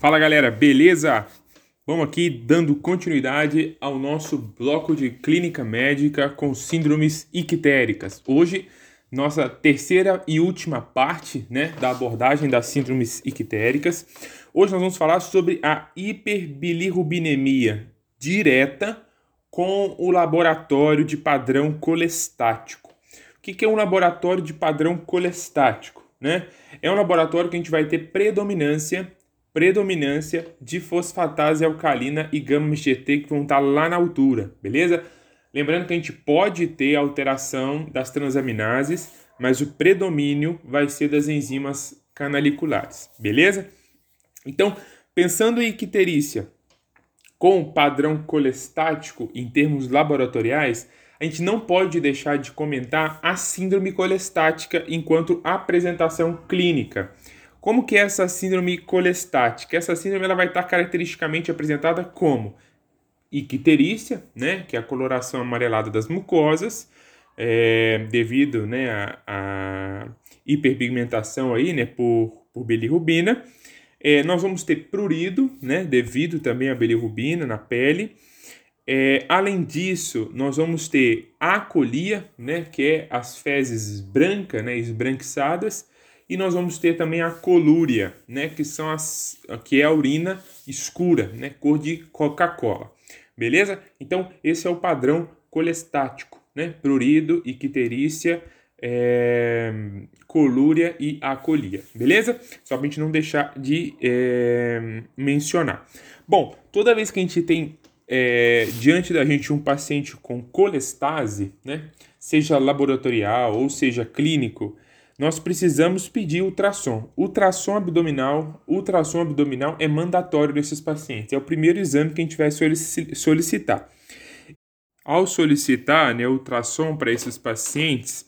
Fala galera, beleza? Vamos aqui dando continuidade ao nosso bloco de clínica médica com síndromes ictéricas. Hoje, nossa terceira e última parte né, da abordagem das síndromes ictéricas. Hoje nós vamos falar sobre a hiperbilirrubinemia direta com o laboratório de padrão colestático. O que é um laboratório de padrão colestático? Né? É um laboratório que a gente vai ter predominância predominância de fosfatase alcalina e gama-GT que vão estar lá na altura, beleza? Lembrando que a gente pode ter alteração das transaminases, mas o predomínio vai ser das enzimas canaliculares, beleza? Então, pensando em icterícia com padrão colestático em termos laboratoriais, a gente não pode deixar de comentar a síndrome colestática enquanto apresentação clínica. Como que é essa síndrome colestática? Essa síndrome ela vai estar caracteristicamente apresentada como icterícia, né, que é a coloração amarelada das mucosas, é, devido né, a, hiperpigmentação aí, né, por, por bilirrubina. É, nós vamos ter prurido, né, devido também à bilirrubina na pele. É, além disso, nós vamos ter acolia, né, que é as fezes brancas, né, esbranquiçadas, e nós vamos ter também a colúria, né, que são as que é a urina escura, né, cor de Coca-Cola. Beleza? Então, esse é o padrão colestático, né? Prurido, icterícia, é, colúria e acolia. Beleza? Só para a gente não deixar de é, mencionar. Bom, toda vez que a gente tem é, diante da gente um paciente com colestase, né? Seja laboratorial ou seja clínico, nós precisamos pedir ultrassom. Ultrassom abdominal, ultrassom abdominal é mandatório nesses pacientes. É o primeiro exame que a gente vai solicitar. Ao solicitar né, ultrassom para esses pacientes,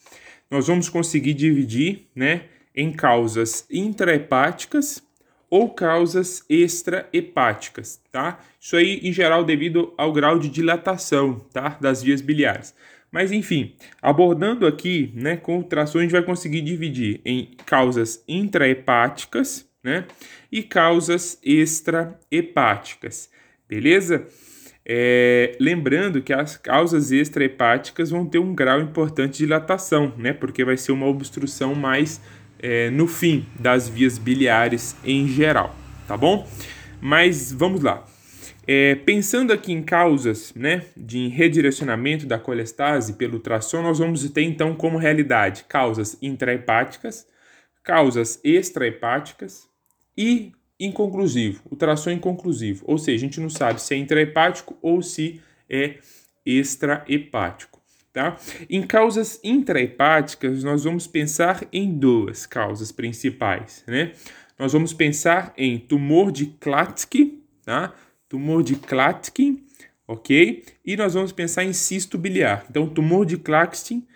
nós vamos conseguir dividir né, em causas intrahepáticas ou causas extrahepáticas, tá? Isso aí, em geral, devido ao grau de dilatação, tá? Das vias biliares. Mas enfim, abordando aqui, né, ultrassom a gente vai conseguir dividir em causas intrahepáticas, né, e causas extrahepáticas, beleza? É, lembrando que as causas extrahepáticas vão ter um grau importante de dilatação, né, porque vai ser uma obstrução mais é, no fim das vias biliares em geral, tá bom? Mas vamos lá. É, pensando aqui em causas né, de redirecionamento da colestase pelo ultrassom, nós vamos ter então como realidade causas intrahepáticas, causas extrahepáticas e inconclusivo, ultrassom inconclusivo, ou seja, a gente não sabe se é intrahepático ou se é extrahepático. Tá? Em causas intrahepáticas, nós vamos pensar em duas causas principais. Né? Nós vamos pensar em tumor de Klatsky, tá? Tumor de Klatskin, ok? E nós vamos pensar em cisto biliar. Então, tumor de Klatskin,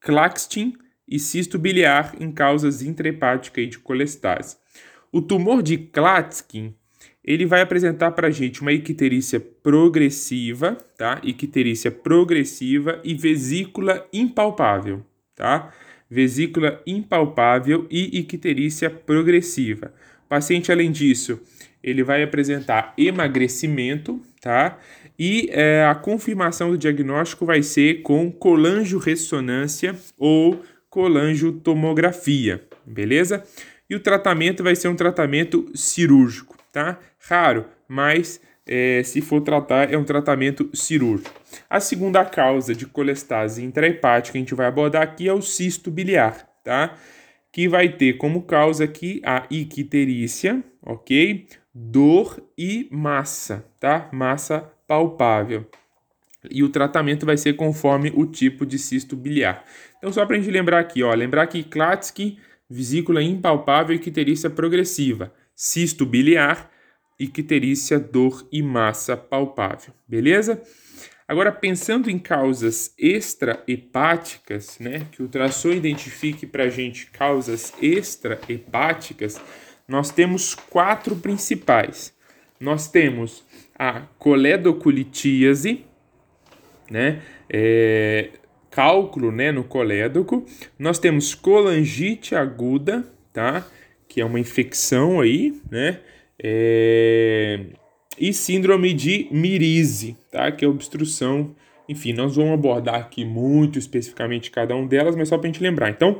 Klatskin e cisto biliar em causas intrahepática e de colestase. O tumor de Klatskin, ele vai apresentar para a gente uma icterícia progressiva, tá? Icterícia progressiva e vesícula impalpável, tá? Vesícula impalpável e icterícia progressiva. O paciente, além disso, ele vai apresentar emagrecimento, tá? E é, a confirmação do diagnóstico vai ser com colangio-ressonância ou colangiotomografia, beleza? E o tratamento vai ser um tratamento cirúrgico, tá? Raro, mas é, se for tratar, é um tratamento cirúrgico. A segunda causa de colestase intrahepática que a gente vai abordar aqui é o cisto biliar, tá? Que vai ter como causa aqui a icterícia, ok? Dor e massa, tá? Massa palpável. E o tratamento vai ser conforme o tipo de cisto biliar. Então, só para a gente lembrar aqui, ó, lembrar que Klatsky, vesícula impalpável e icterícia progressiva. Cisto biliar, icterícia, dor e massa palpável. Beleza? Agora, pensando em causas extrahepáticas, né, que o ultrassom identifique para a gente causas extrahepáticas, nós temos quatro principais. Nós temos a coledocolitíase, né? É, cálculo né, no colédoco. Nós temos colangite aguda, tá? Que é uma infecção aí, né? é, e síndrome de Mirise, tá? Que é obstrução. Enfim, nós vamos abordar aqui muito especificamente cada um delas, mas só para a gente lembrar. Então,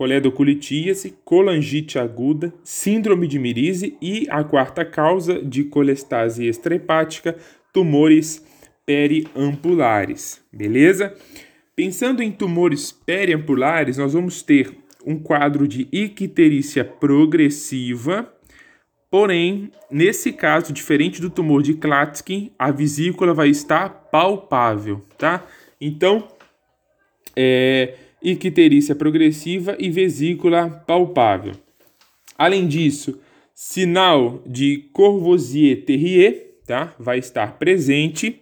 coledoculitíase, colangite aguda, síndrome de Mirise e a quarta causa de colestase extrahepática, tumores periampulares, beleza? Pensando em tumores periampulares, nós vamos ter um quadro de icterícia progressiva, porém, nesse caso, diferente do tumor de Klatskin, a vesícula vai estar palpável, tá? Então, é, icterícia progressiva e vesícula palpável. Além disso, sinal de Courvoisier-Terrier, tá? Vai estar presente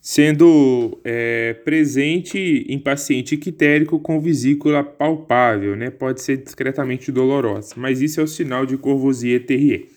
sendo é, presente em paciente ictérico com vesícula palpável, né? Pode ser discretamente dolorosa, mas isso é o sinal de Courvoisier-Terrier.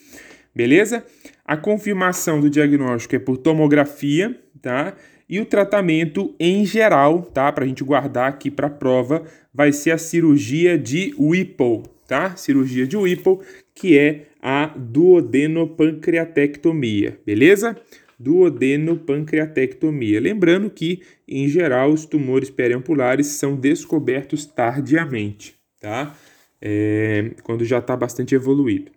Beleza? A confirmação do diagnóstico é por tomografia, tá? E o tratamento em geral, tá? Para a gente guardar aqui para prova, vai ser a cirurgia de Whipple, tá? Cirurgia de Whipple, que é a duodenopancreatectomia, beleza? duodenopancreatectomia. Lembrando que, em geral, os tumores periampulares são descobertos tardiamente, tá? É, quando já está bastante evoluído.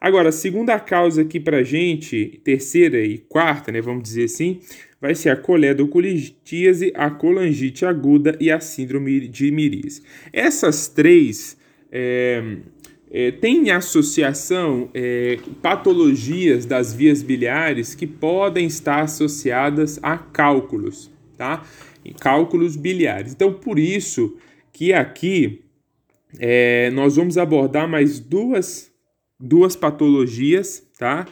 Agora, segunda causa aqui para gente, terceira e quarta, né, vamos dizer assim, vai ser a coledocolitíase, a colangite aguda e a síndrome de Miris. Essas três é, é, tem associação é, patologias das vias biliares que podem estar associadas a cálculos, tá? Cálculos biliares. Então, por isso que aqui é, nós vamos abordar mais duas, duas patologias, tá?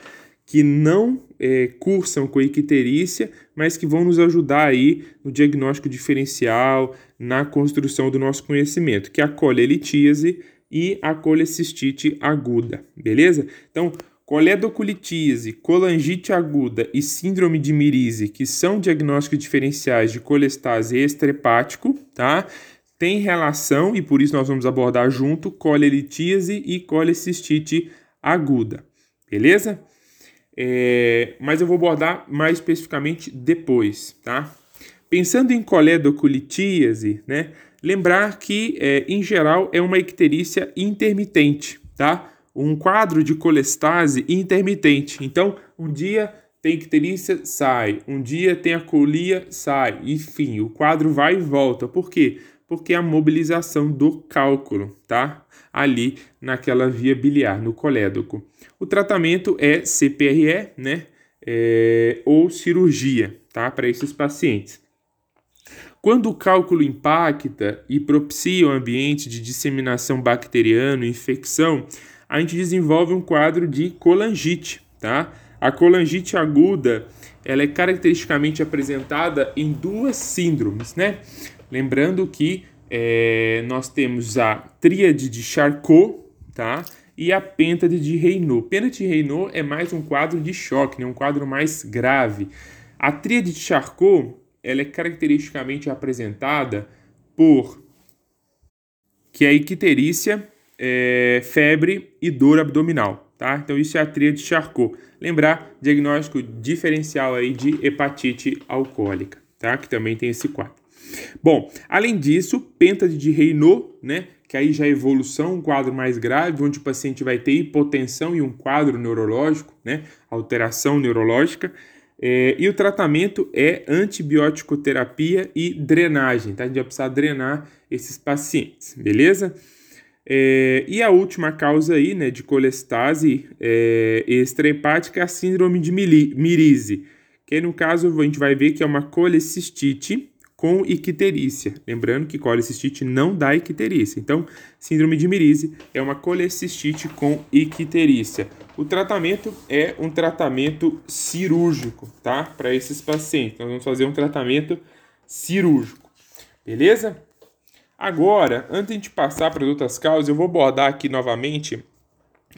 Que não é, cursam com icterícia, mas que vão nos ajudar aí no diagnóstico diferencial, na construção do nosso conhecimento, que é a colelitíase e a colecistite aguda, beleza? Então, coledoculitise, colangite aguda e síndrome de Mirise, que são diagnósticos diferenciais de colestase extrahepático, tá? Tem relação e por isso nós vamos abordar junto colelitíase e colecistite aguda, beleza? É, mas eu vou abordar mais especificamente depois, tá? Pensando em coledoculitíase, né? Lembrar que, é, em geral, é uma icterícia intermitente, tá? Um quadro de colestase intermitente. Então, um dia tem icterícia, sai. Um dia tem a colia, sai. Enfim, o quadro vai e volta. Por quê? Porque a mobilização do cálculo, tá? Ali naquela via biliar, no colédoco. O tratamento é CPRE, né? É, ou cirurgia, tá? Para esses pacientes. Quando o cálculo impacta e propicia o ambiente de disseminação bacteriana infecção, a gente desenvolve um quadro de colangite, tá? A colangite aguda, ela é caracteristicamente apresentada em duas síndromes, né? Lembrando que é, nós temos a tríade de Charcot, tá? E a pêntade de Raynaud. Pêntade de Raynaud é mais um quadro de choque, né? um quadro mais grave. A tríade de Charcot ela é caracteristicamente apresentada por que é icterícia, é, febre e dor abdominal, tá? Então isso é a tríade de Charcot. Lembrar, diagnóstico diferencial aí de hepatite alcoólica, tá? Que também tem esse quadro. Bom, além disso, pêntade de Raynaud, né? Que aí já é evolução, um quadro mais grave, onde o paciente vai ter hipotensão e um quadro neurológico, né? Alteração neurológica. É, e o tratamento é antibiótico terapia e drenagem, tá? A gente vai precisar drenar esses pacientes, beleza? É, e a última causa aí, né, de colestase é, extrahepática é a síndrome de Mirise, que no caso a gente vai ver que é uma colecistite com icterícia. Lembrando que colecistite não dá icterícia. Então, síndrome de Mirise é uma colecistite com icterícia. O tratamento é um tratamento cirúrgico, tá? Para esses pacientes. Nós vamos fazer um tratamento cirúrgico. Beleza? Agora, antes de passar para as outras causas, eu vou abordar aqui novamente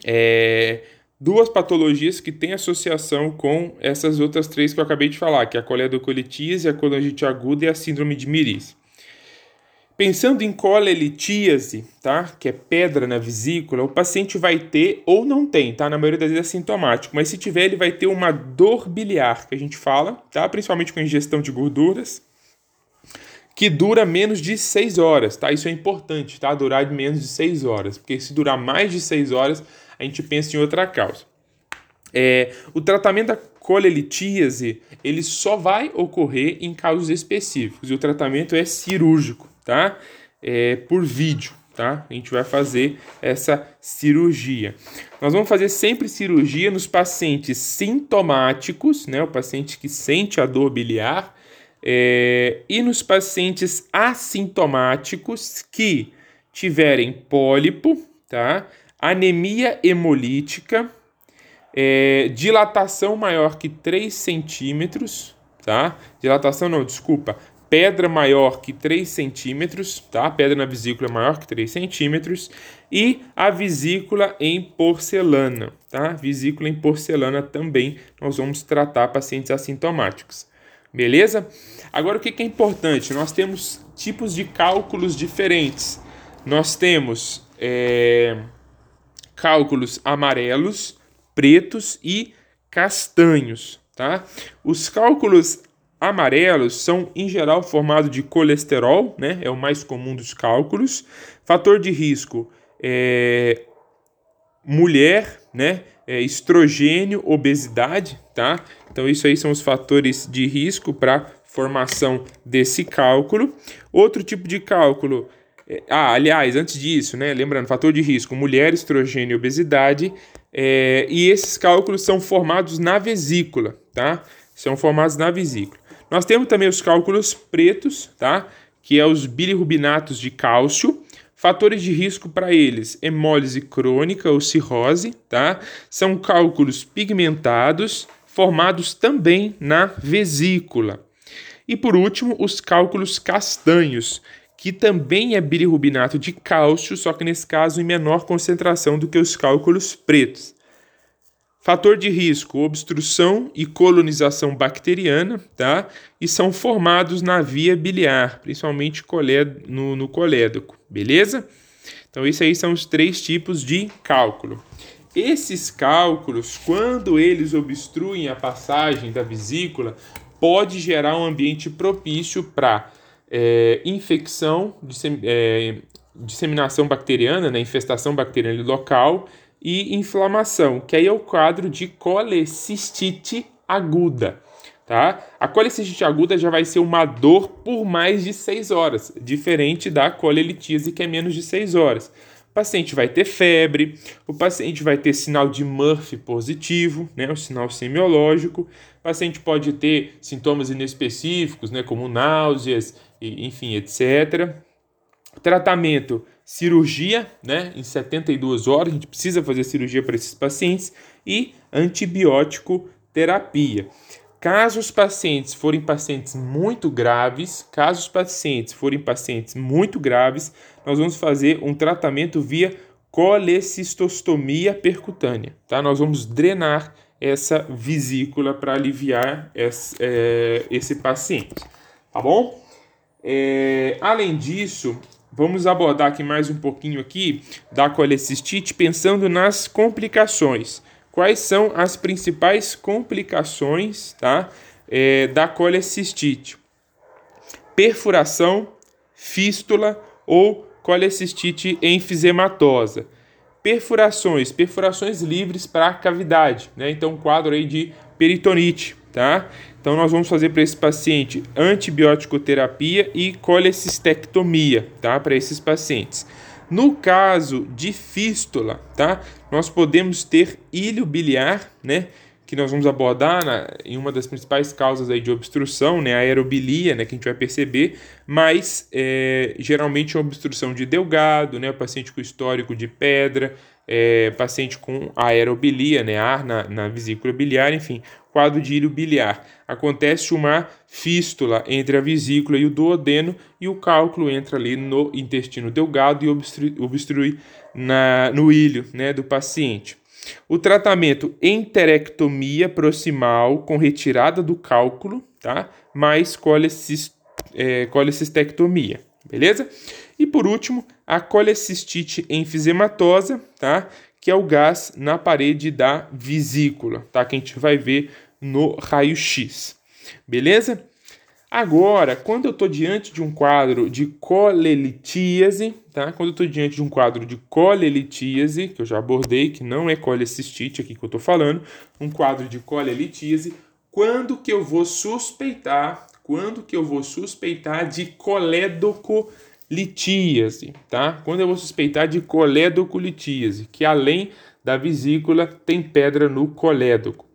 é, duas patologias que têm associação com essas outras três que eu acabei de falar, que é a coledocolitise, a colangite aguda e a síndrome de Miris. Pensando em colelitíase, tá? Que é pedra na vesícula, o paciente vai ter ou não tem, tá? Na maioria das vezes é sintomático, mas se tiver, ele vai ter uma dor biliar, que a gente fala, tá? Principalmente com ingestão de gorduras, que dura menos de 6 horas, tá? Isso é importante, tá? Durar de menos de 6 horas, porque se durar mais de 6 horas, a gente pensa em outra causa. É, o tratamento da colelitíase, ele só vai ocorrer em casos específicos, e o tratamento é cirúrgico, tá? É, por vídeo, tá? A gente vai fazer essa cirurgia. Nós vamos fazer sempre cirurgia nos pacientes sintomáticos, né? O paciente que sente a dor biliar, é, e nos pacientes assintomáticos que tiverem pólipo, tá? Anemia hemolítica, é, dilatação maior que 3 centímetros, tá? Dilatação não, desculpa, pedra maior que 3 centímetros, tá? Pedra na vesícula maior que 3 centímetros e a vesícula em porcelana, tá? Vesícula em porcelana também nós vamos tratar pacientes assintomáticos. Beleza? Agora o que é importante? Nós temos tipos de cálculos diferentes. Nós temos é, cálculos amarelos, pretos e castanhos, tá? Os cálculos amarelos são em geral formados de colesterol, né? É o mais comum dos cálculos. Fator de risco é mulher, né? É estrogênio, obesidade, tá? Então isso aí são os fatores de risco para formação desse cálculo. Outro tipo de cálculo ah, aliás, antes disso, né? Lembrando, fator de risco: mulher, estrogênio e obesidade. É, e esses cálculos são formados na vesícula, tá? São formados na vesícula. Nós temos também os cálculos pretos, tá? Que é os bilirrubinatos de cálcio. Fatores de risco para eles: hemólise crônica ou cirrose, tá? São cálculos pigmentados, formados também na vesícula. E por último, os cálculos castanhos, que também é bilirrubinato de cálcio, só que nesse caso em menor concentração do que os cálculos pretos. Fator de risco: obstrução e colonização bacteriana, tá? E são formados na via biliar, principalmente no, no colédoco, beleza? Então, esses aí são os três tipos de cálculo. Esses cálculos, quando eles obstruem a passagem da vesícula, pode gerar um ambiente propício para é, infecção, é, disseminação bacteriana, né, infestação bacteriana local e inflamação, que aí é o quadro de colecistite aguda. Tá? A colecistite aguda já vai ser uma dor por mais de 6 horas, diferente da colelitíase, que é menos de 6 horas. O paciente vai ter febre, o paciente vai ter sinal de Murphy positivo, né, o sinal semiológico. O paciente pode ter sintomas inespecíficos, né, como náuseas, enfim, etc. Tratamento, cirurgia, né, em 72 horas, a gente precisa fazer cirurgia para esses pacientes e antibiótico terapia. Caso os pacientes forem pacientes muito graves, caso os pacientes forem pacientes muito graves, nós vamos fazer um tratamento via colecistostomia percutânea, tá? Nós vamos drenar essa vesícula para aliviar esse, é, esse paciente, tá bom? É, além disso, vamos abordar aqui mais um pouquinho aqui da colecistite, pensando nas complicações. Quais são as principais complicações tá, é, da colecistite? Perfuração, fístula ou colecistite enfisematosa. Perfurações, perfurações livres para a cavidade, né? Então, um quadro aí de peritonite, tá? Então, nós vamos fazer para esse paciente antibiótico terapia e colecistectomia, tá? Para esses pacientes. No caso de fístula, tá? Nós podemos ter ilho biliar, né? Que nós vamos abordar na, em uma das principais causas aí de obstrução, né? A aerobilia, né? Que a gente vai perceber, mas é, geralmente é uma obstrução de delgado, né? O paciente com histórico de pedra, é, paciente com aerobilia, né? Ar na, na vesícula biliar, enfim, quadro de ilho biliar. Acontece uma fístula entre a vesícula e o duodeno e o cálculo entra ali no intestino delgado e obstrui, obstrui na, no ilho né, do paciente. O tratamento enterectomia proximal com retirada do cálculo, tá? mais é, colecistectomia. beleza? E por último, a colecistite enfisematosa, tá? Que é o gás na parede da vesícula, tá? Que a gente vai ver no raio-x, beleza? Agora, quando eu estou diante de um quadro de colelitíase, tá? Quando eu estou diante de um quadro de colelitíase, que eu já abordei, que não é colecistite aqui que eu estou falando, um quadro de colelitíase, quando que eu vou suspeitar, quando que eu vou suspeitar de coledocolitíase, tá? Quando eu vou suspeitar de coledocolitíase, que além da vesícula tem pedra no colédoco.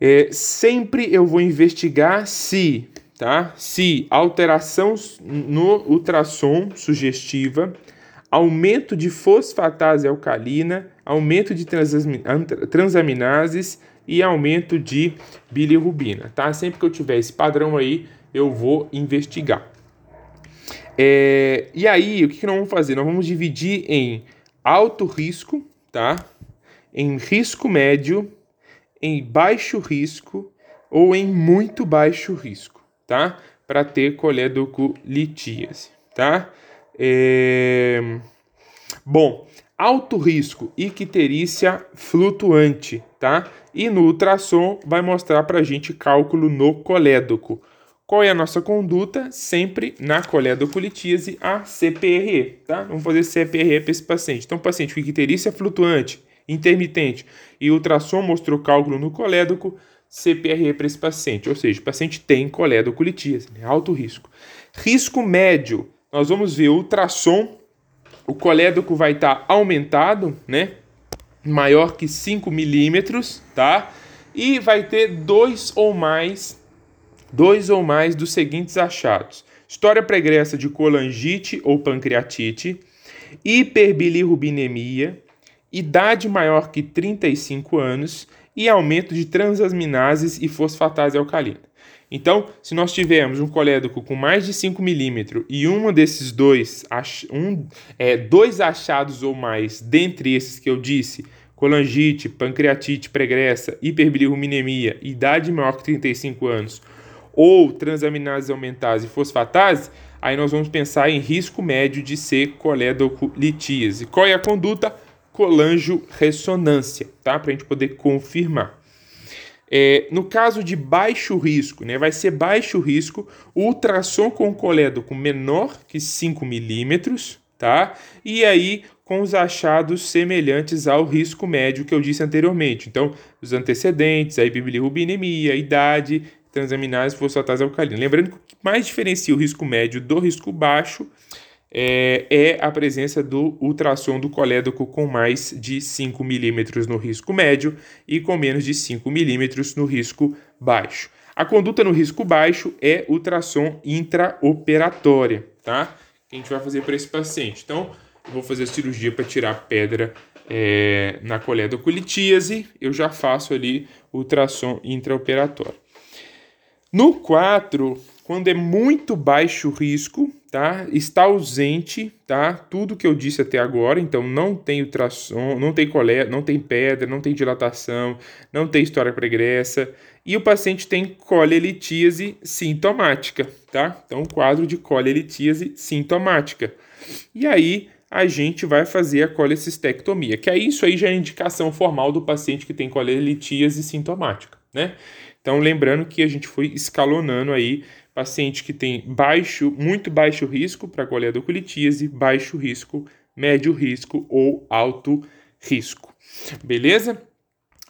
É, sempre eu vou investigar se, tá? Se alteração no ultrassom sugestiva, aumento de fosfatase alcalina, aumento de transaminases e aumento de bilirrubina, tá? Sempre que eu tiver esse padrão aí, eu vou investigar. É, e aí, o que, que nós vamos fazer? Nós vamos dividir em alto risco, tá? Em risco médio em baixo risco ou em muito baixo risco, tá? Para ter coledocolitíase, tá? É... Bom, alto risco, icterícia flutuante, tá? E no ultrassom vai mostrar para gente cálculo no colédoco. Qual é a nossa conduta? Sempre na coledocolitíase, a CPRE, tá? Vamos fazer CPRE para esse paciente. Então, paciente com icterícia flutuante, intermitente e ultrassom mostrou cálculo no colédoco, CPRE para esse paciente, ou seja, o paciente tem coledocolitíase, né? alto risco. Risco médio, nós vamos ver ultrassom, o colédoco vai estar tá aumentado, né? Maior que 5 milímetros, tá? E vai ter dois ou mais, dois ou mais dos seguintes achados: história pregressa de colangite ou pancreatite, hiperbilirrubinemia, idade maior que 35 anos e aumento de transaminases e fosfatase alcalina. Então, se nós tivermos um colédoco com mais de 5 milímetros e um desses dois, um, é, dois achados ou mais, dentre esses que eu disse, colangite, pancreatite pregressa, hiperbilirruminemia, idade maior que 35 anos, ou transaminase aumentase e fosfatase, aí nós vamos pensar em risco médio de ser coledocolitíase. Qual é a conduta? colangio-ressonância, tá? Para a gente poder confirmar. É, no caso de baixo risco, né, vai ser baixo risco ultrassom com colédoco menor que 5 milímetros, tá? E aí com os achados semelhantes ao risco médio que eu disse anteriormente. Então, os antecedentes, a bilirrubinemia, idade, transaminase, fosfatase alcalina. Lembrando que o que mais diferencia o risco médio do risco baixo é, é, a presença do ultrassom do colédoco com mais de 5 milímetros no risco médio e com menos de 5 milímetros no risco baixo. A conduta no risco baixo é ultrassom intraoperatória, tá? Que a gente vai fazer para esse paciente. Então, eu vou fazer a cirurgia para tirar a pedra é, na coledocolitíase, eu já faço ali ultrassom intraoperatório. No 4, quando é muito baixo risco, tá? Está ausente, tá? Tudo que eu disse até agora, então não tem ultrassom, não tem colé, não tem pedra, não tem dilatação, não tem história pregressa e o paciente tem colelitíase sintomática, tá? Então quadro de colelitíase sintomática. E aí a gente vai fazer a colecistectomia, que é isso aí já é indicação formal do paciente que tem colelitíase sintomática, né? Então lembrando que a gente foi escalonando aí paciente que tem baixo, muito baixo risco para coledoculitíase, baixo risco, médio risco ou alto risco. Beleza?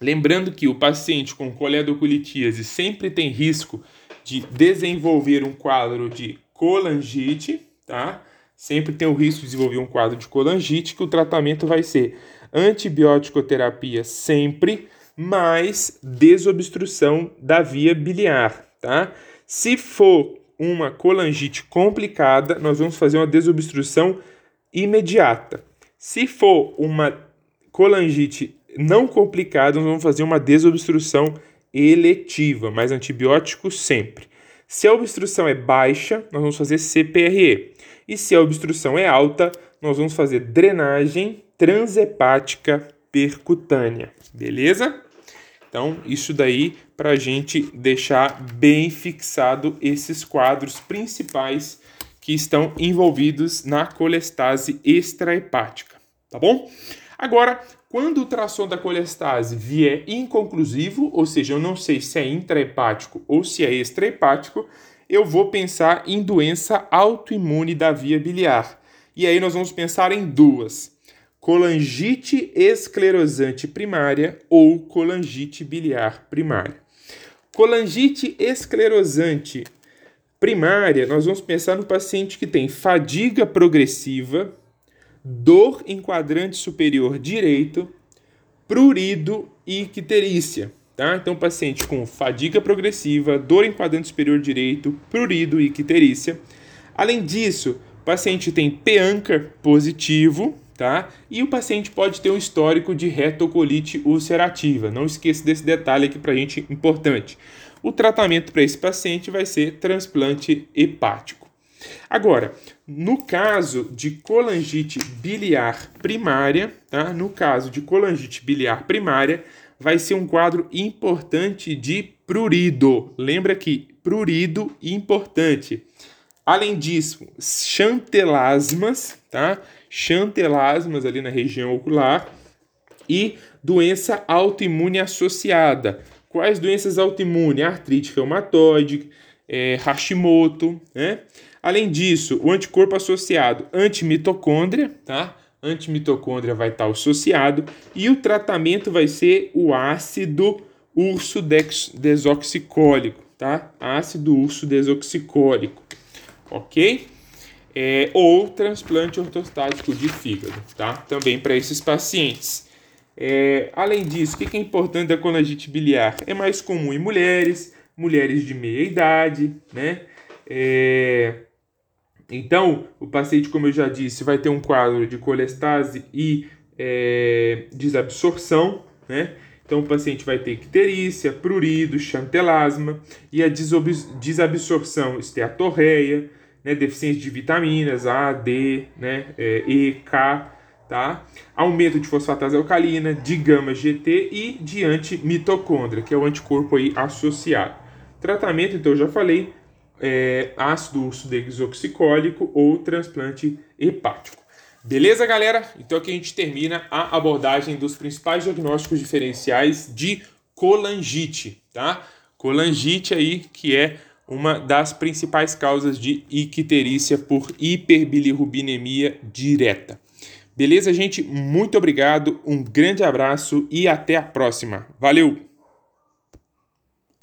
Lembrando que o paciente com coledoculitíase sempre tem risco de desenvolver um quadro de colangite, tá? Sempre tem o risco de desenvolver um quadro de colangite, que o tratamento vai ser antibiótico terapia sempre, mais desobstrução da via biliar, tá? Se for uma colangite complicada, nós vamos fazer uma desobstrução imediata. Se for uma colangite não complicada, nós vamos fazer uma desobstrução eletiva, mas antibiótico sempre. Se a obstrução é baixa, nós vamos fazer CPRE. E se a obstrução é alta, nós vamos fazer drenagem transhepática percutânea. Beleza? Então, isso daí para a gente deixar bem fixado esses quadros principais que estão envolvidos na colestase extrahepática, tá bom? Agora, quando o ultrassom da colestase vier inconclusivo, ou seja, eu não sei se é intrahepático ou se é extrahepático, eu vou pensar em doença autoimune da via biliar. E aí nós vamos pensar em duas: colangite esclerosante primária ou colangite biliar primária. Colangite esclerosante primária, nós vamos pensar no paciente que tem fadiga progressiva, dor em quadrante superior direito, prurido e icterícia. Tá? Então, paciente com fadiga progressiva, dor em quadrante superior direito, prurido e icterícia. Além disso, paciente tem PANCA positivo, tá? E o paciente pode ter um histórico de retocolite ulcerativa. Não esqueça desse detalhe aqui para a gente importante. O tratamento para esse paciente vai ser transplante hepático. Agora, no caso de colangite biliar primária, tá? No caso de colangite biliar primária, vai ser um quadro importante de prurido. Lembra que prurido importante. Além disso, chantelasmas, tá? Chantelasmas ali na região ocular e doença autoimune associada. Quais doenças autoimunes? Artrite reumatoide, é, Hashimoto, né? Além disso, o anticorpo associado antimitocôndria, tá? Antimitocôndria vai estar associado e o tratamento vai ser o ácido urso desoxicólico, tá? Ácido urso desoxicólico, ok? É, ou transplante ortostático de fígado, tá? Também para esses pacientes. É, além disso, o que é importante da colangite biliar? É mais comum em mulheres, mulheres de meia idade, né? É, então, o paciente, como eu já disse, vai ter um quadro de colestase e é, desabsorção, né? Então, o paciente vai ter icterícia, prurido, chantelasma e a desabsorção esteatorreia, né? deficiência de vitaminas A, D, né? É, e, K, tá? Aumento de fosfatase alcalina, de gama GT e de antimitocôndria, que é o anticorpo aí associado. Tratamento, então, eu já falei, é, ácido urso desoxicólico ou transplante hepático. Beleza, galera? Então aqui a gente termina a abordagem dos principais diagnósticos diferenciais de colangite, tá? Colangite aí que é uma das principais causas de icterícia por hiperbilirrubinemia direta. Beleza, gente? Muito obrigado, um grande abraço e até a próxima. Valeu!